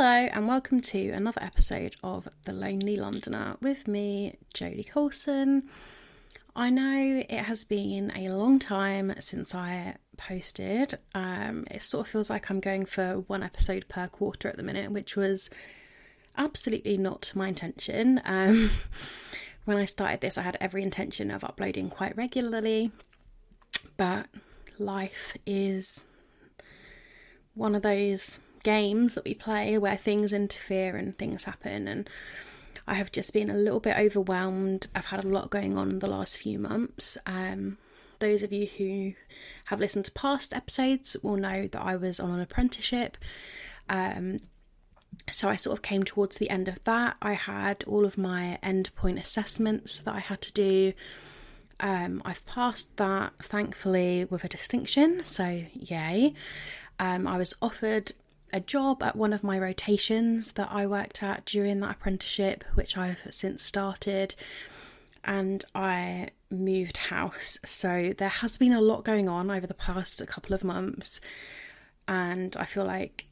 Hello, and welcome to another episode of The Lonely Londoner with me, Jodie Coulson. I know it has been a long time since I posted. Um, it sort of feels like I'm going for one episode per quarter at the minute, which was absolutely not my intention. Um, when I started this, I had every intention of uploading quite regularly, but life is one of those games that we play where things interfere and things happen and I have just been a little bit overwhelmed. I've had a lot going on the last few months. Um, those of you who have listened to past episodes will know that I was on an apprenticeship. Um, so I sort of came towards the end of that. I had all of my endpoint assessments that I had to do. Um, I've passed that thankfully with a distinction, so yay. Um, I was offered a job at one of my rotations that I worked at during that apprenticeship, which I've since started, and I moved house. So there has been a lot going on over the past couple of months, and I feel like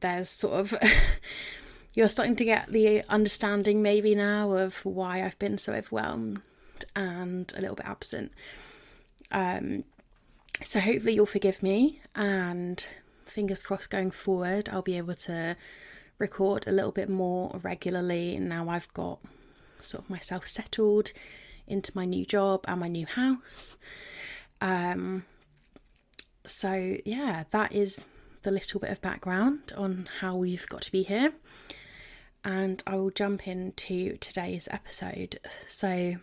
there's sort of you're starting to get the understanding maybe now of why I've been so overwhelmed and a little bit absent. Um, so hopefully you'll forgive me and fingers crossed going forward, I'll be able to record a little bit more regularly. And now I've got sort of myself settled into my new job and my new house. Um, so, yeah, that is the little bit of background on how we've got to be here. And I will jump into today's episode. So,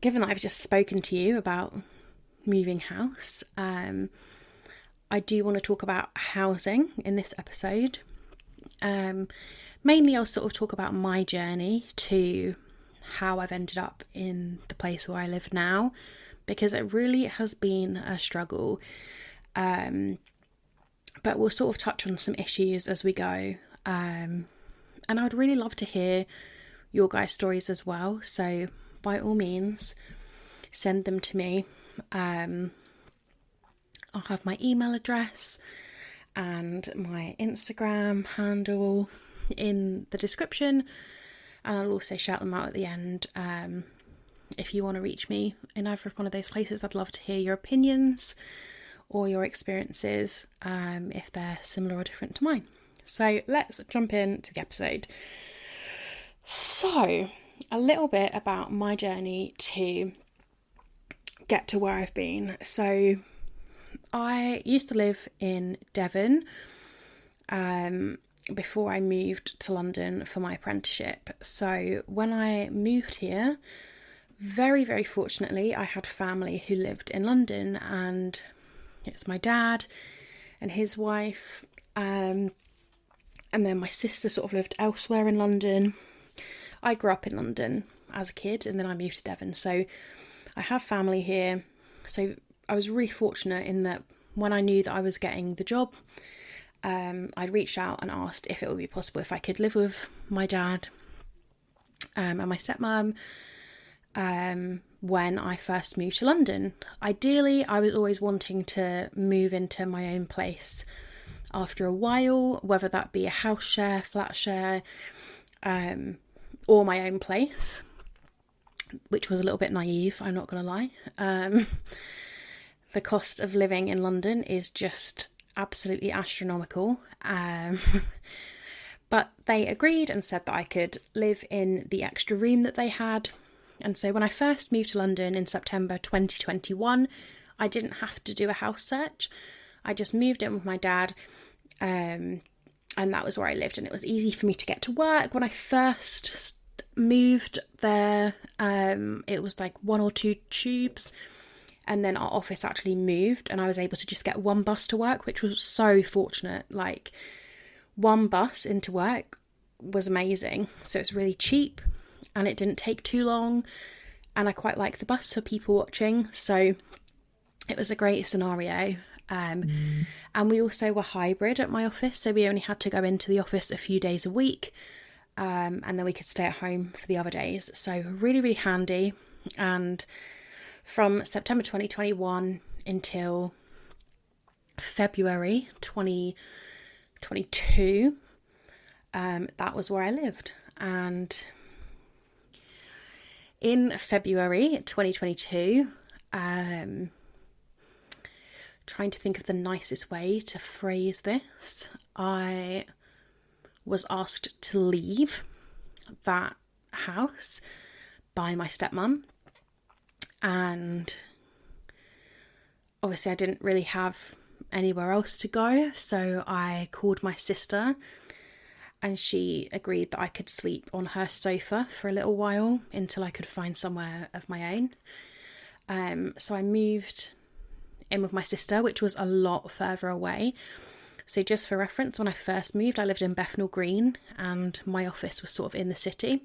given that I've just spoken to you about moving house, um, I do want to talk about housing in this episode. Um, mainly, I'll sort of talk about my journey to how I've ended up in the place where I live now, because it really has been a struggle. Um, but we'll sort of touch on some issues as we go. Um, and I would really love to hear your guys' stories as well. So, by all means, send them to me. Um, I'll have my email address and my Instagram handle in the description, and I'll also shout them out at the end. Um, if you want to reach me in either of one of those places, I'd love to hear your opinions or your experiences um, if they're similar or different to mine. So let's jump into the episode. So, a little bit about my journey to get to where I've been. So, I used to live in Devon um, before I moved to London for my apprenticeship. So when I moved here, very, very fortunately, I had family who lived in London, and it's my dad and his wife. Um, and then my sister sort of lived elsewhere in London. I grew up in London as a kid and then I moved to Devon. So I have family here. So I was really fortunate in that when I knew that I was getting the job, um, I reached out and asked if it would be possible if I could live with my dad um, and my stepmom um, when I first moved to London. Ideally, I was always wanting to move into my own place after a while, whether that be a house share, flat share, um, or my own place, which was a little bit naive, I'm not going to lie. The cost of living in London is just absolutely astronomical. Um, but they agreed and said that I could live in the extra room that they had. And so when I first moved to London in September 2021, I didn't have to do a house search. I just moved in with my dad, um, and that was where I lived. And it was easy for me to get to work. When I first moved there, um, it was like one or two tubes and then our office actually moved and I was able to just get one bus to work, which was so fortunate. Like one bus into work was amazing. So it's really cheap and it didn't take too long and I quite like the bus for people watching. So it was a great scenario. Um, mm. And we also were hybrid at my office, so we only had to go into the office a few days a week, um, and then we could stay at home for the other days. So really, really handy. And from September 2021 until February 2022, um, that was where I lived. And in February 2022, um, trying to think of the nicest way to phrase this, I was asked to leave that house by my stepmom. And obviously, I didn't really have anywhere else to go, so I called my sister and she agreed that I could sleep on her sofa for a little while until I could find somewhere of my own. Um, so I moved in with my sister, which was a lot further away. So, just for reference, when I first moved, I lived in Bethnal Green and my office was sort of in the city,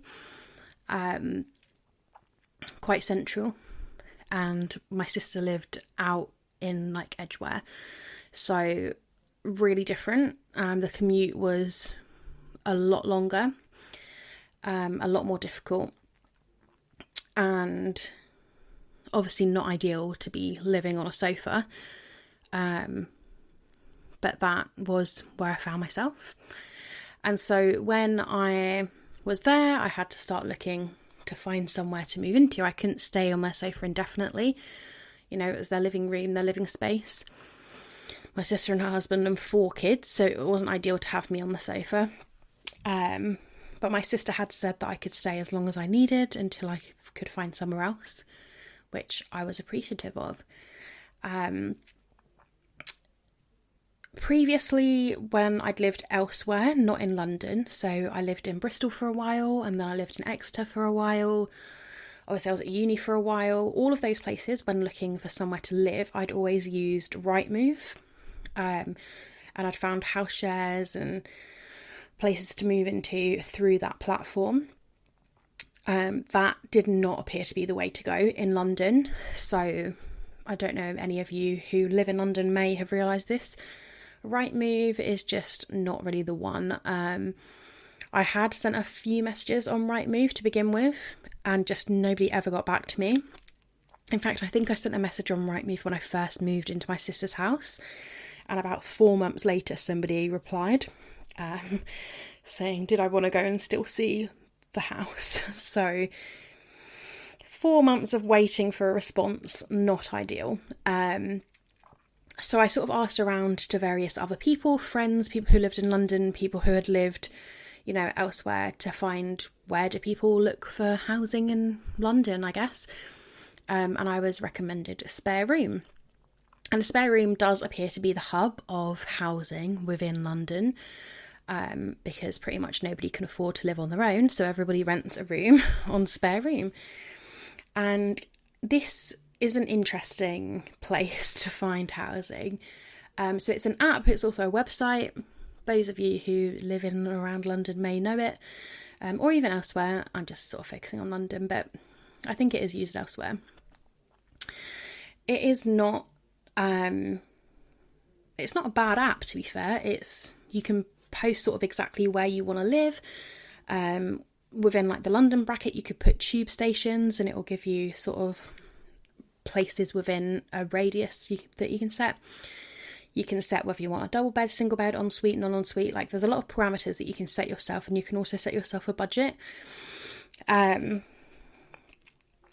um, quite central. And my sister lived out in like Edgware. So, really different. Um, the commute was a lot longer, um, a lot more difficult, and obviously not ideal to be living on a sofa. Um, but that was where I found myself. And so when I was there, I had to start looking to find somewhere to move into. I couldn't stay on their sofa indefinitely. You know, it was their living room, their living space. My sister and her husband and four kids, so it wasn't ideal to have me on the sofa. Um, but my sister had said that I could stay as long as I needed until I could find somewhere else, which I was appreciative of. Um, previously, when I'd lived elsewhere, not in London, so I lived in Bristol for a while and then I lived in Exeter for a while. Obviously, I was at uni for a while. All of those places, when looking for somewhere to live, I'd always used Rightmove. Um, and I'd found house shares and places to move into through that platform. Um, that did not appear to be the way to go in London. So I don't know if any of you who live in London may have realised this. Rightmove is just not really the one. Um, I had sent a few messages on Rightmove to begin with, and just nobody ever got back to me. In fact, I think I sent a message on Rightmove when I first moved into my sister's house, and about four months later, somebody replied um, saying, Did I want to go and still see the house? so, four months of waiting for a response, not ideal. Um, so, I sort of asked around to various other people, friends, people who lived in London, people who had lived, you know, elsewhere to find where do people look for housing in London, I guess. Um, and I was recommended a Spare Room. And a Spare Room does appear to be the hub of housing within London um, because pretty much nobody can afford to live on their own, so everybody rents a room on Spare Room. And this is an interesting place to find housing. Um, so it's an app, it's also a website. Those of you who live in and around London may know it, um, or even elsewhere. I'm just sort of focusing on London, but I think it is used elsewhere. It is not um, it's not a bad app to be fair. It's you can post sort of exactly where you want to live. Um, within like the London bracket, you could put tube stations, and it will give you sort of places within a radius you, that you can set. You can set whether you want a double bed, single bed, ensuite, non ensuite. Like there's a lot of parameters that you can set yourself, and you can also set yourself a budget. Um,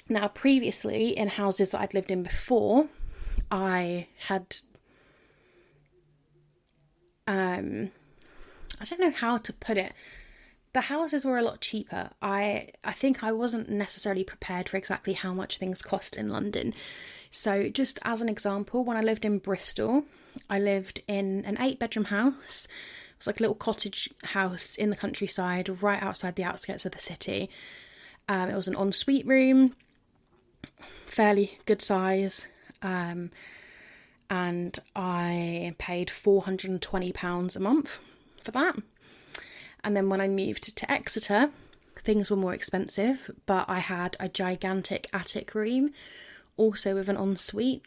now, previously in houses that I'd lived in before, I had um, I don't know how to put it. The houses were a lot cheaper. I I think I wasn't necessarily prepared for exactly how much things cost in London. So just as an example, when I lived in Bristol, I lived in an eight bedroom house. It was like a little cottage house in the countryside, right outside the outskirts of the city. Um, it was an ensuite room, fairly good size. Um, and I paid £420 a month for that. And then when I moved to Exeter, things were more expensive, but I had a gigantic attic room, also with an ensuite,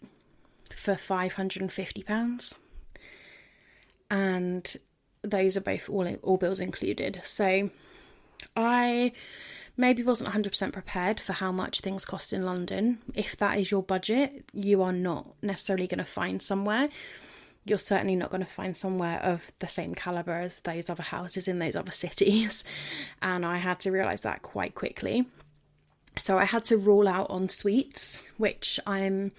for £550. And those are both all, all bills included. So I maybe wasn't 100% prepared for how much things cost in London. If that is your budget, you are not necessarily going to find somewhere you're certainly not going to find somewhere of the same caliber as those other houses in those other cities. And I had to realize that quite quickly. So I had to rule out en suites, which I'm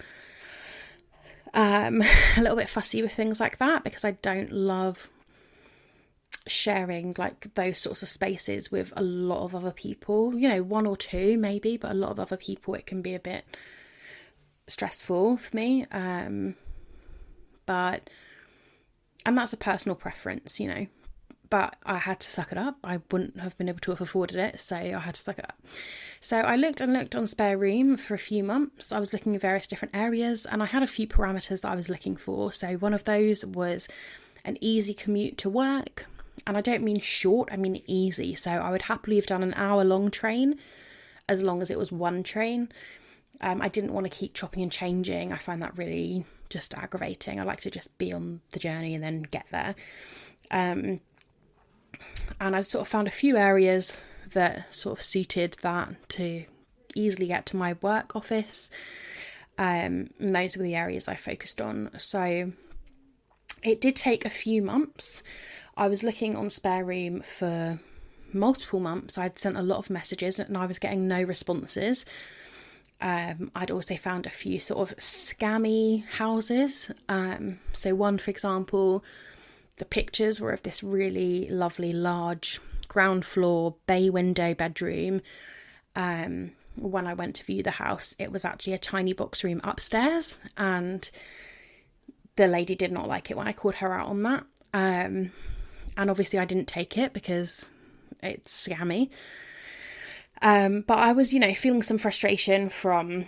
um, a little bit fussy with things like that because I don't love sharing like those sorts of spaces with a lot of other people. You know, one or two maybe, but a lot of other people it can be a bit stressful for me. Um, but and that's a personal preference, you know. But I had to suck it up. I wouldn't have been able to have afforded it, so I had to suck it up. So I looked and looked on Spare Room for a few months. I was looking at various different areas and I had a few parameters that I was looking for. So one of those was an easy commute to work. And I don't mean short, I mean easy. So I would happily have done an hour long train as long as it was one train. Um, I didn't want to keep chopping and changing. I find that really just aggravating. I like to just be on the journey and then get there. Um, and I sort of found a few areas that sort of suited that to easily get to my work office. Um, those were the areas I focused on. So it did take a few months. I was looking on Spare Room for multiple months. I'd sent a lot of messages and I was getting no responses. Um, I'd also found a few sort of scammy houses. Um, so, one, for example, the pictures were of this really lovely large ground floor bay window bedroom. Um, when I went to view the house, it was actually a tiny box room upstairs, and the lady did not like it when I called her out on that. Um, and obviously, I didn't take it because it's scammy. Um, but I was, you know, feeling some frustration from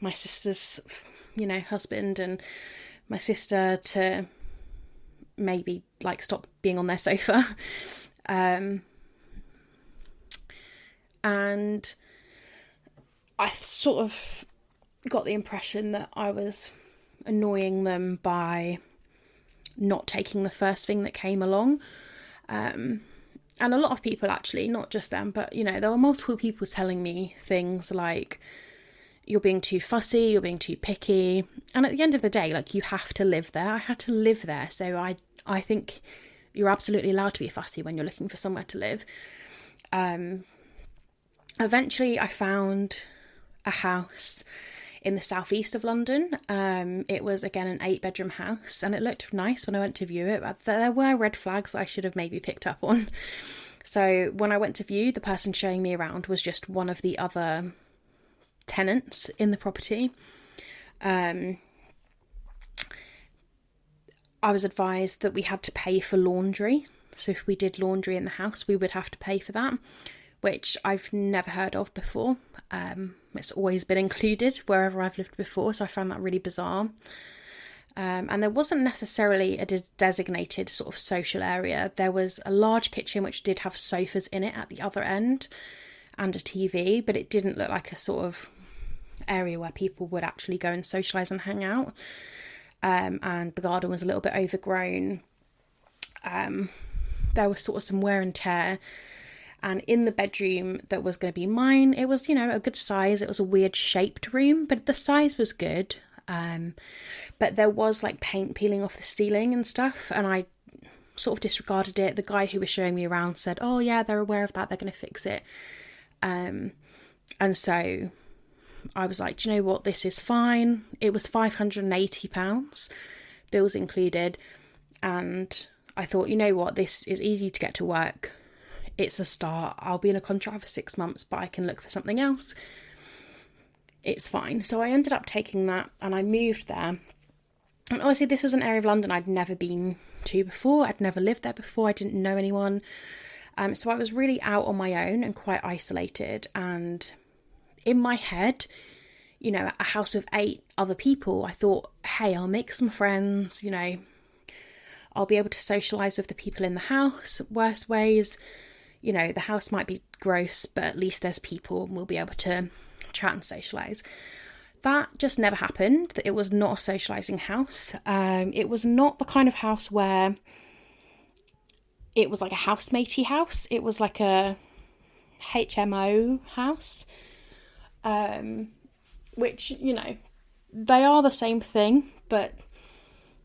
my sister's, you know, husband and my sister to maybe like stop being on their sofa. Um, and I sort of got the impression that I was annoying them by not taking the first thing that came along. Um, and a lot of people actually, not just them, but you know, there were multiple people telling me things like, you're being too fussy, you're being too picky. And at the end of the day, like you have to live there. I had to live there. So I I think you're absolutely allowed to be fussy when you're looking for somewhere to live. Um eventually I found a house in the southeast of London. Um, it was again an eight bedroom house and it looked nice when I went to view it, but there were red flags I should have maybe picked up on. So when I went to view, the person showing me around was just one of the other tenants in the property. Um, I was advised that we had to pay for laundry. So if we did laundry in the house, we would have to pay for that, which I've never heard of before. Um, it's always been included wherever I've lived before, so I found that really bizarre. Um, and there wasn't necessarily a des- designated sort of social area. There was a large kitchen which did have sofas in it at the other end and a TV, but it didn't look like a sort of area where people would actually go and socialise and hang out. Um, and the garden was a little bit overgrown. Um, there was sort of some wear and tear. And in the bedroom that was going to be mine, it was, you know, a good size. It was a weird shaped room, but the size was good. Um, but there was like paint peeling off the ceiling and stuff, and I sort of disregarded it. The guy who was showing me around said, "Oh yeah, they're aware of that. They're going to fix it." Um, and so I was like, do you know what? This is fine. It was £580, bills included. And I thought, you know what? This is easy to get to work. It's a start. I'll be in a contract for six months, but I can look for something else. It's fine. So I ended up taking that and I moved there. And obviously, this was an area of London I'd never been to before. I'd never lived there before. I didn't know anyone. Um, so I was really out on my own and quite isolated. And in my head, you know, a house with eight other people, I thought, hey, I'll make some friends, you know, I'll be able to socialise with the people in the house. Worst ways, you know, the house might be gross, but at least there's people and we'll be able to chat and socialise. That just never happened. That it was not a socialising house. Um, it was not the kind of house where it was like a housematey house. It was like a HMO house um, which you know they are the same thing, but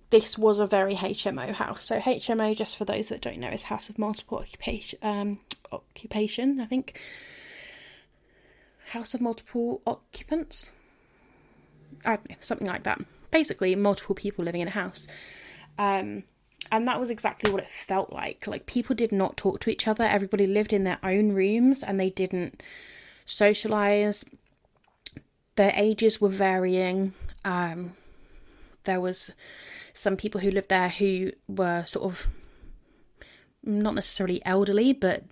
this was a very HMO house. So HMO, just for those that don't know, is House of Multiple Occupation. Um, occupation, I think. House of Multiple Occupants. Know, something like that. Basically, multiple people living in a house. Um, and that was exactly what it felt like. Like people did not talk to each other. Everybody lived in their own rooms and they didn't socialize. Their ages were varying. Um, there was some people who lived there who were sort of not necessarily elderly, but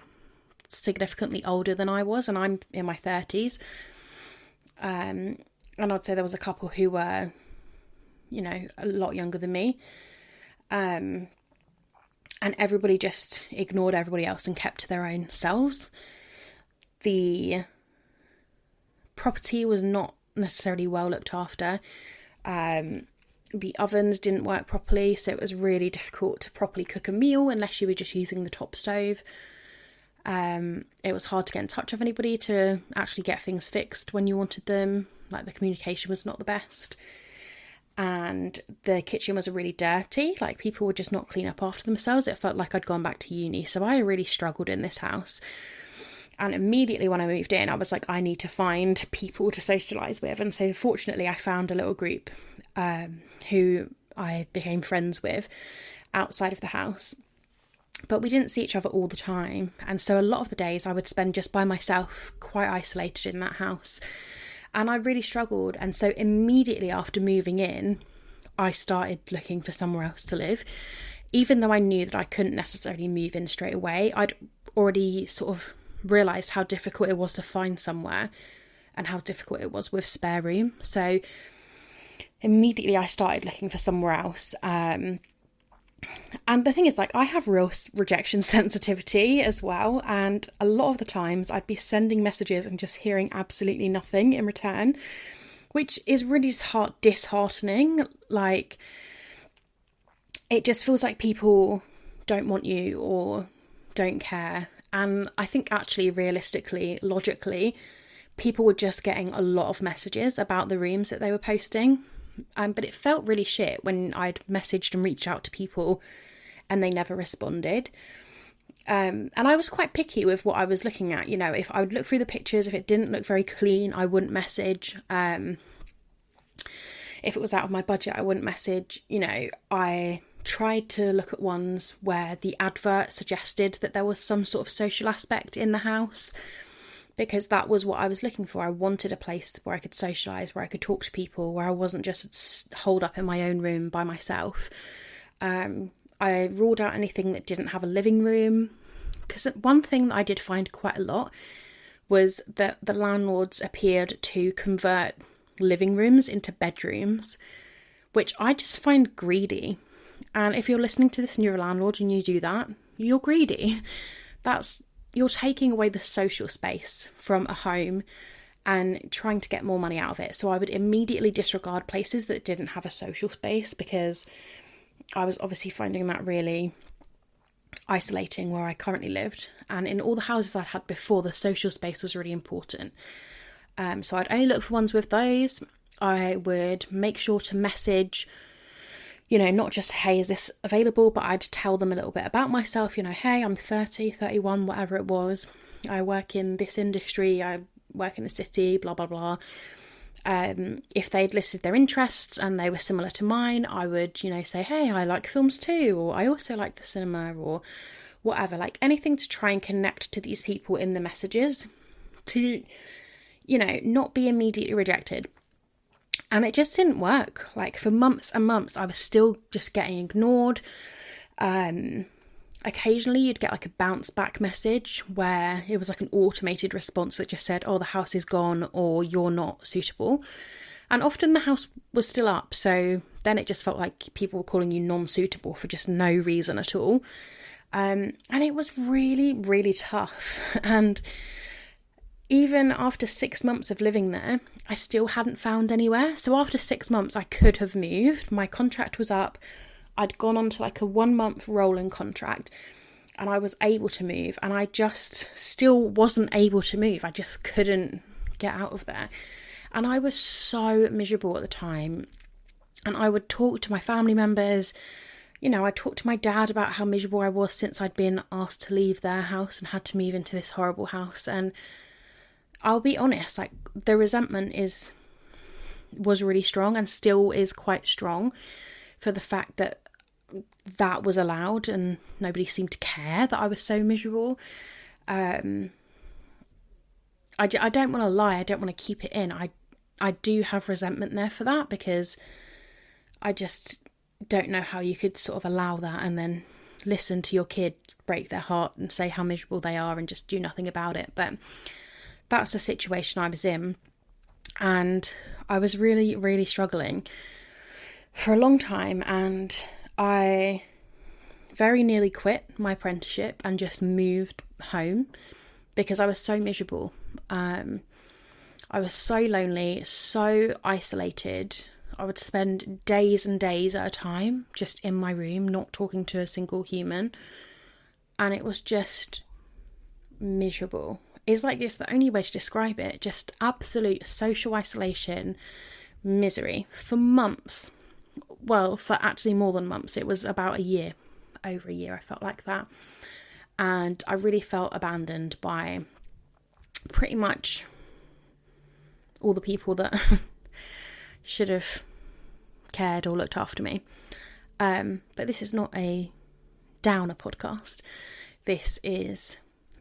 significantly older than I was, and I'm in my thirties. Um, and I'd say there was a couple who were, you know, a lot younger than me. Um, and everybody just ignored everybody else and kept to their own selves. The property was not necessarily well looked after. Um, the ovens didn't work properly, so it was really difficult to properly cook a meal unless you were just using the top stove. Um, it was hard to get in touch with anybody to actually get things fixed when you wanted them. Like the communication was not the best. And the kitchen was really dirty. Like people would just not clean up after themselves. It felt like I'd gone back to uni. So I really struggled in this house. And immediately when I moved in, I was like, I need to find people to socialise with. And so fortunately, I found a little group um, who I became friends with outside of the house. But we didn't see each other all the time. And so a lot of the days I would spend just by myself, quite isolated in that house. And I really struggled. And so immediately after moving in, I started looking for somewhere else to live. Even though I knew that I couldn't necessarily move in straight away, I'd already sort of realised how difficult it was to find somewhere and how difficult it was with Spare Room. So immediately I started looking for somewhere else. Um, and the thing is, like, I have real rejection sensitivity as well. And a lot of the times I'd be sending messages and just hearing absolutely nothing in return, which is really disheartening. Like, it just feels like people don't want you or don't care. And I think actually, realistically, logically, people were just getting a lot of messages about the rooms that they were posting. Um, but it felt really shit when I'd messaged and reached out to people and they never responded. Um, and I was quite picky with what I was looking at. You know, if I would look through the pictures, if it didn't look very clean, I wouldn't message. Um, if it was out of my budget, I wouldn't message. You know, I tried to look at ones where the advert suggested that there was some sort of social aspect in the house because that was what I was looking for. I wanted a place where I could socialize, where I could talk to people, where I wasn't just holed up in my own room by myself. Um, I ruled out anything that didn't have a living room because one thing that I did find quite a lot was that the landlords appeared to convert living rooms into bedrooms, which I just find greedy. And if you're listening to this and you're a landlord and you do that, you're greedy. That's you're taking away the social space from a home and trying to get more money out of it. So I would immediately disregard places that didn't have a social space because I was obviously finding that really isolating where I currently lived. And in all the houses I'd had before, the social space was really important. Um, so I'd only look for ones with those. I would make sure to message you know, not just, hey, is this available, but I'd tell them a little bit about myself, you know, hey, I'm 30, 31, whatever it was. I work in this industry, I work in the city, blah, blah, blah. Um, if they'd listed their interests and they were similar to mine, I would, you know, say, hey, I like films too, or I also like the cinema, or whatever, like anything to try and connect to these people in the messages to, you know, not be immediately rejected and it just didn't work. Like for months and months, I was still just getting ignored. Um, occasionally, you'd get like a bounce back message where it was like an automated response that just said, "Oh, the house is gone," or "You're not suitable." And often the house was still up, so then it just felt like people were calling you non-suitable for just no reason at all. Um, and it was really, really tough. And even after six months of living there, I still hadn't found anywhere. So after six months, I could have moved. My contract was up. I'd gone on to like a one month rolling contract and I was able to move. And I just still wasn't able to move. I just couldn't get out of there. And I was so miserable at the time. And I would talk to my family members. You know, I talked to my dad about how miserable I was since I'd been asked to leave their house and had to move into this horrible house. And I'll be honest, like the resentment is was really strong and still is quite strong for the fact that that was allowed and nobody seemed to care that I was so miserable. Um, I, I don't want to lie, I don't want to keep it in. I I do have resentment there for that because I just don't know how you could sort of allow that and then listen to your kid break their heart and say how miserable they are and just do nothing about it. But that's the situation I was in. And I was really, really struggling for a long time. And I very nearly quit my apprenticeship and just moved home because I was so miserable. Um, I was so lonely, so isolated. I would spend days and days at a time just in my room, not talking to a single human. And it was just miserable. It's like it's the only way to describe it just absolute social isolation, misery for months. Well, for actually more than months, it was about a year, over a year, I felt like that. And I really felt abandoned by pretty much all the people that should have cared or looked after me. Um, but this is not a downer podcast. This is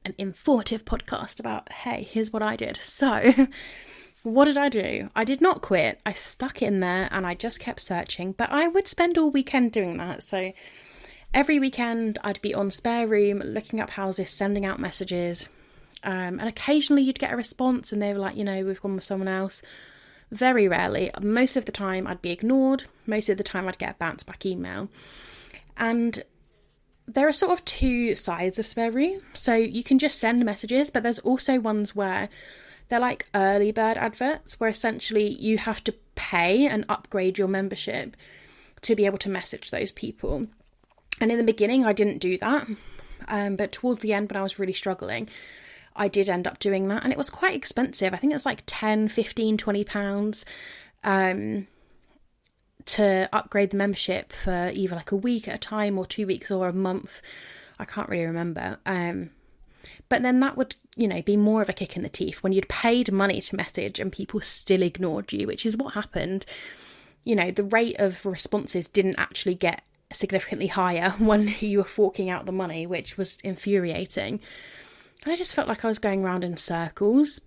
an informative podcast about, hey, here's what I did. So, what did I do? I did not quit. I stuck in there and I just kept searching, but I would spend all weekend doing that. So, every weekend I'd be on Spare Room looking up houses, sending out messages, um, and occasionally you'd get a response and they were like, you know, we've gone with someone else. Very rarely. Most of the time I'd be ignored. Most of the time I'd get a bounce back email. And there are sort of two sides of Spare Room. So you can just send messages, but there's also ones where they're like early bird adverts, where essentially you have to pay and upgrade your membership to be able to message those people. And in the beginning, I didn't do that. Um, but towards the end, when I was really struggling, I did end up doing that. And it was quite expensive. I think it was like 10, 15, 20 pounds. Um, to upgrade the membership for either like a week at a time or two weeks or a month. I can't really remember. Um, but then that would, you know, be more of a kick in the teeth when you'd paid money to message and people still ignored you, which is what happened. You know, the rate of responses didn't actually get significantly higher when you were forking out the money, which was infuriating. And I just felt like I was going around in circles.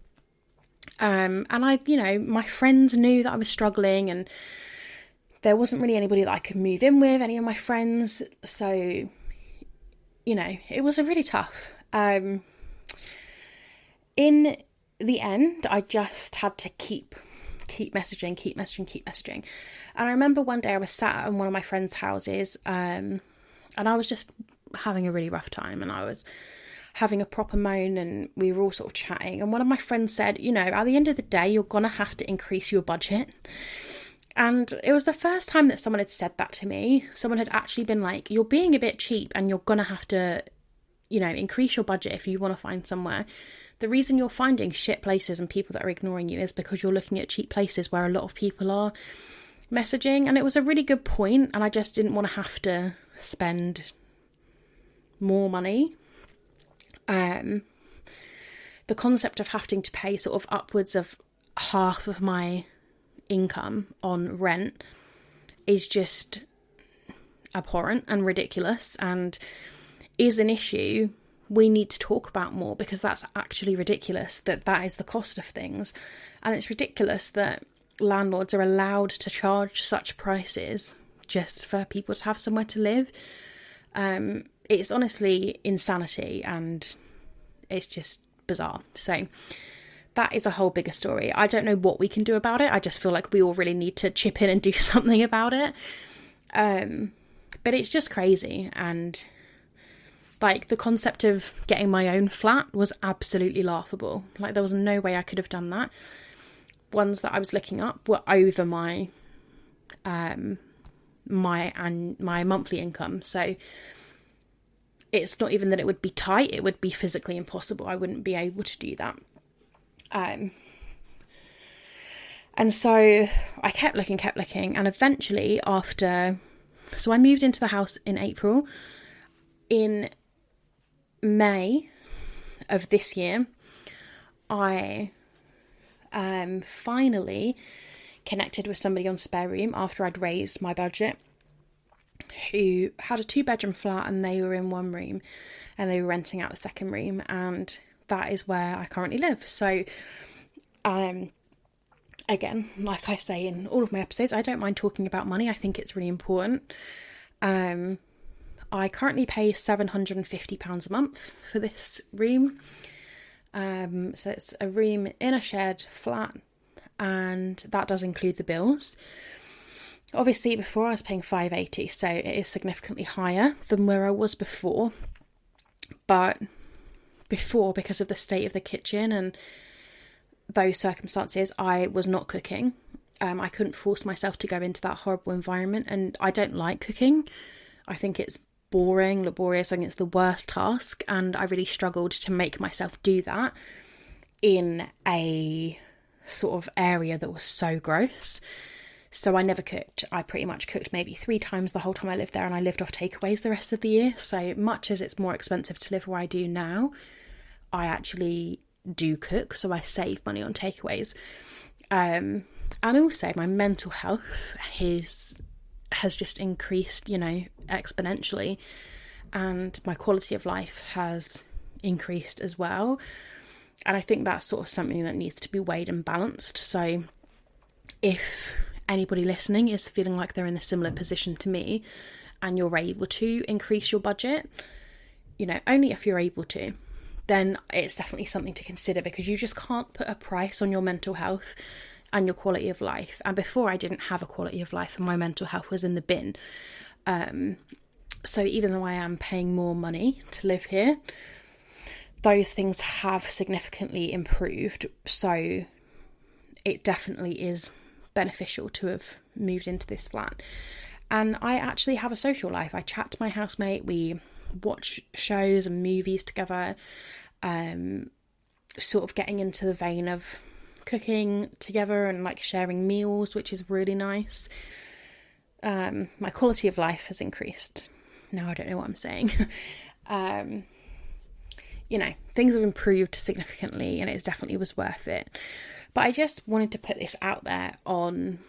Um, and I, you know, my friends knew that I was struggling and there wasn't really anybody that I could move in with, any of my friends. So, you know, it was a really tough. Um, in the end, I just had to keep keep messaging, keep messaging, keep messaging. And I remember one day I was sat in one of my friends' houses, um, and I was just having a really rough time, and I was having a proper moan, and we were all sort of chatting. And one of my friends said, "You know, at the end of the day, you're gonna have to increase your budget." And it was the first time that someone had said that to me. Someone had actually been like, You're being a bit cheap and you're going to have to, you know, increase your budget if you want to find somewhere. The reason you're finding shit places and people that are ignoring you is because you're looking at cheap places where a lot of people are messaging. And it was a really good point, and I just didn't want to have to spend more money. Um, the concept of having to pay sort of upwards of half of my income on rent is just abhorrent and ridiculous and is an issue we need to talk about more because that's actually ridiculous that that is the cost of things. And it's ridiculous that landlords are allowed to charge such prices just for people to have somewhere to live. Um, it's honestly insanity and it's just bizarre. So that is a whole bigger story. I don't know what we can do about it. I just feel like we all really need to chip in and do something about it. Um, but it's just crazy. And like the concept of getting my own flat was absolutely laughable. Like there was no way I could have done that. Ones that I was looking up were over my um my and my monthly income. So it's not even that it would be tight, it would be physically impossible. I wouldn't be able to do that. Um, And so I kept looking, kept looking, and eventually, after so I moved into the house in April. In May of this year, I um, finally connected with somebody on Spare Room after I'd raised my budget who had a two bedroom flat and they were in one room and they were renting out the second room and that is where I currently live. So um again, like I say in all of my episodes, I don't mind talking about money. I think it's really important. Um I currently pay £750 a month for this room. Um, so it's a room in a shared flat, and that does include the bills. Obviously, before I was paying 580, so it is significantly higher than where I was before. But before, because of the state of the kitchen and those circumstances, I was not cooking. Um, I couldn't force myself to go into that horrible environment, and I don't like cooking. I think it's boring, laborious, I think it's the worst task, and I really struggled to make myself do that in a sort of area that was so gross. So I never cooked. I pretty much cooked maybe three times the whole time I lived there, and I lived off takeaways the rest of the year. So much as it's more expensive to live where I do now, I actually do cook, so I save money on takeaways. Um, and also, my mental health is has just increased, you know, exponentially, and my quality of life has increased as well. And I think that's sort of something that needs to be weighed and balanced. So, if anybody listening is feeling like they're in a similar position to me and you're able to increase your budget, you know, only if you're able to, then it's definitely something to consider because you just can't put a price on your mental health and your quality of life. And before I didn't have a quality of life and my mental health was in the bin. Um, so even though I am paying more money to live here, those things have significantly improved. So it definitely is beneficial to have moved into this flat. And I actually have a social life. I chat to my housemate, we watch shows and movies together, um, sort of getting into the vein of cooking together and like sharing meals, which is really nice. Um, my quality of life has increased. Now I don't know what I'm saying. um, you know, things have improved significantly and it definitely was worth it. But I just wanted to put this out there on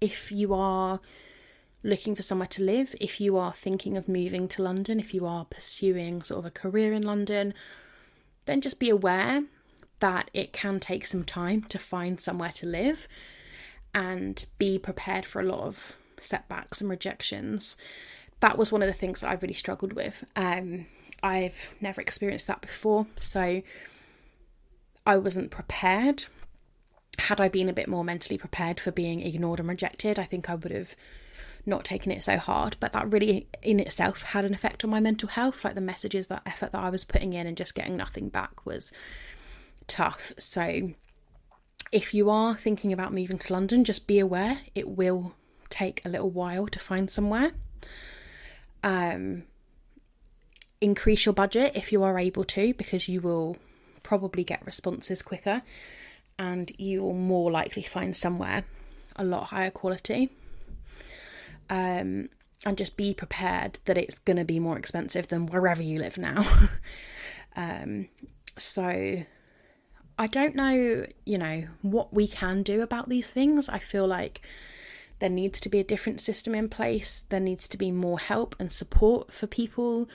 if you are looking for somewhere to live, if you are thinking of moving to London, if you are pursuing sort of a career in London, then just be aware that it can take some time to find somewhere to live and be prepared for a lot of setbacks and rejections. That was one of the things that I really struggled with. Um, I've never experienced that before, so I wasn't prepared. Had I been a bit more mentally prepared for being ignored and rejected, I think I would have not taking it so hard. But that really, in itself, had an effect on my mental health. Like the messages, that effort that I was putting in, and just getting nothing back was tough. So, if you are thinking about moving to London, just be aware it will take a little while to find somewhere. Um, increase your budget if you are able to, because you will probably get responses quicker and you will more likely find somewhere a lot higher quality. Um, and just be prepared that it's going to be more expensive than wherever you live now. um, so I don't know, you know, what we can do about these things. I feel like there needs to be a different system in place. There needs to be more help and support for people.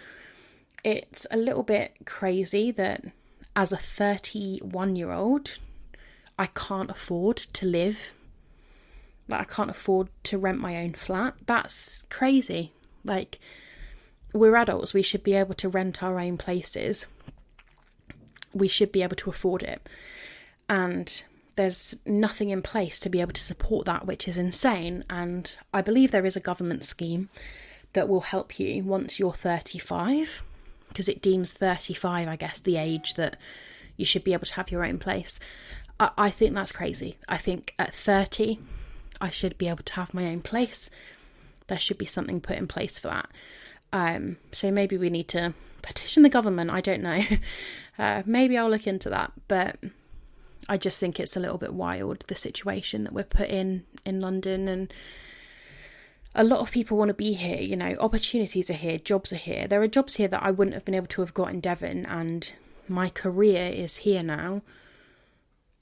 It's a little bit crazy that as a 31 year old, I can't afford to live. Like, I can't afford to rent my own flat. That's crazy. Like, we're adults, we should be able to rent our own places we should be able to afford it. And there's nothing in place to be able to support that, which is insane. And I believe there is a government scheme that will help you once you're 35, because it deems 35, I guess, the age that you should be able to have your own place. I, I think that's crazy. I think at 30, I should be able to have my own place. There should be something put in place for that. Um, so maybe we need to petition the government. I don't know. Uh, maybe I'll look into that. But I just think it's a little bit wild the situation that we're put in in London and a lot of people want to be here, you know, opportunities are here, jobs are here. There are jobs here that I wouldn't have been able to have got in Devon and my career is here now.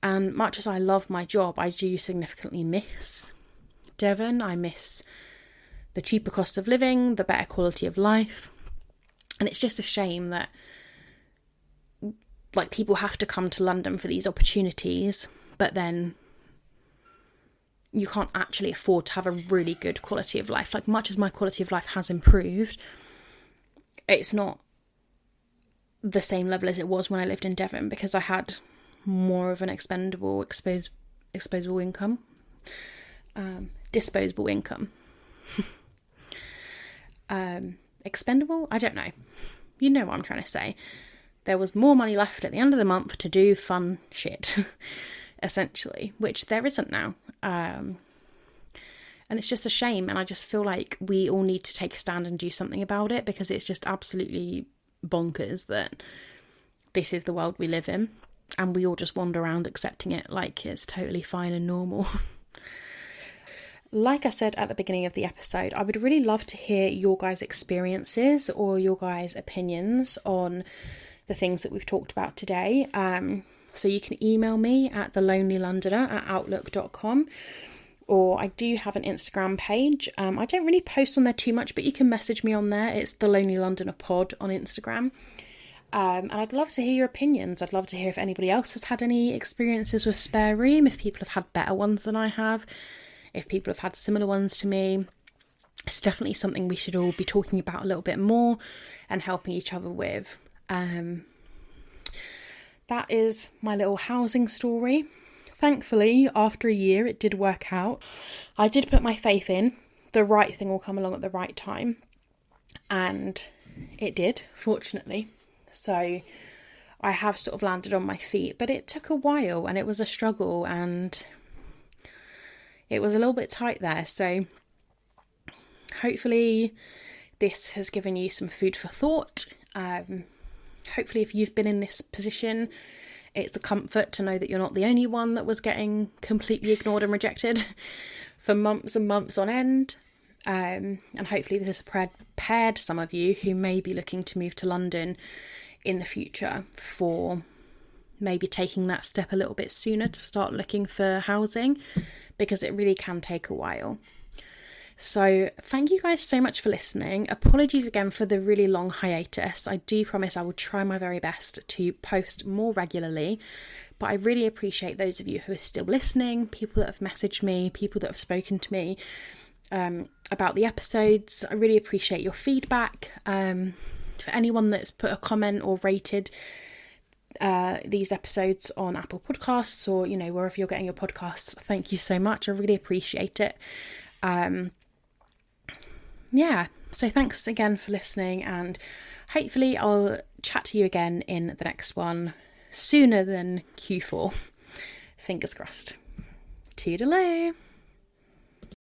And much as I love my job, I do significantly miss Devon. I miss the cheaper cost of living, the better quality of life. And it's just a shame that like people have to come to London for these opportunities, but then you can't actually afford to have a really good quality of life. Like much as my quality of life has improved, it's not the same level as it was when I lived in Devon because I had more of an expendable, expose, exposable income, um, disposable income. um, expendable? I don't know. You know what I'm trying to say. There was more money left at the end of the month to do fun shit, essentially, which there isn't now. Um, and it's just a shame. And I just feel like we all need to take a stand and do something about it because it's just absolutely bonkers that this is the world we live in. And we all just wander around accepting it like it's totally fine and normal. like I said at the beginning of the episode, I would really love to hear your guys' experiences or your guys' opinions on the things that we've talked about today. Um, so you can email me at thelonelylondoner at outlook.com or I do have an Instagram page. Um, I don't really post on there too much, but you can message me on there. It's the Lonely Londoner Pod on Instagram. Um, and I'd love to hear your opinions. I'd love to hear if anybody else has had any experiences with Spare Room, if people have had better ones than I have, if people have had similar ones to me. It's definitely something we should all be talking about a little bit more and helping each other with. Um, that is my little housing story. Thankfully, after a year, it did work out. I did put my faith in the right thing will come along at the right time, and it did, fortunately. So I have sort of landed on my feet, but it took a while and it was a struggle and it was a little bit tight there. So hopefully, this has given you some food for thought. Um, hopefully, if you've been in this position, it's a comfort to know that you're not the only one that was getting completely ignored and rejected for months and months on end. Um, and hopefully, this has prepared some of you who may be looking to move to London in the future for maybe taking that step a little bit sooner to start looking for housing because it really can take a while. So, thank you guys so much for listening. Apologies again for the really long hiatus. I do promise I will try my very best to post more regularly. But I really appreciate those of you who are still listening, people that have messaged me, people that have spoken to me um, about the episodes. I really appreciate your feedback. Um, for anyone that's put a comment or rated uh, these episodes on Apple Podcasts or you know wherever you're getting your podcasts, thank you so much. I really appreciate it. Um, yeah, so thanks again for listening, and hopefully, I'll chat to you again in the next one sooner than Q4. Fingers crossed. Toodaloo.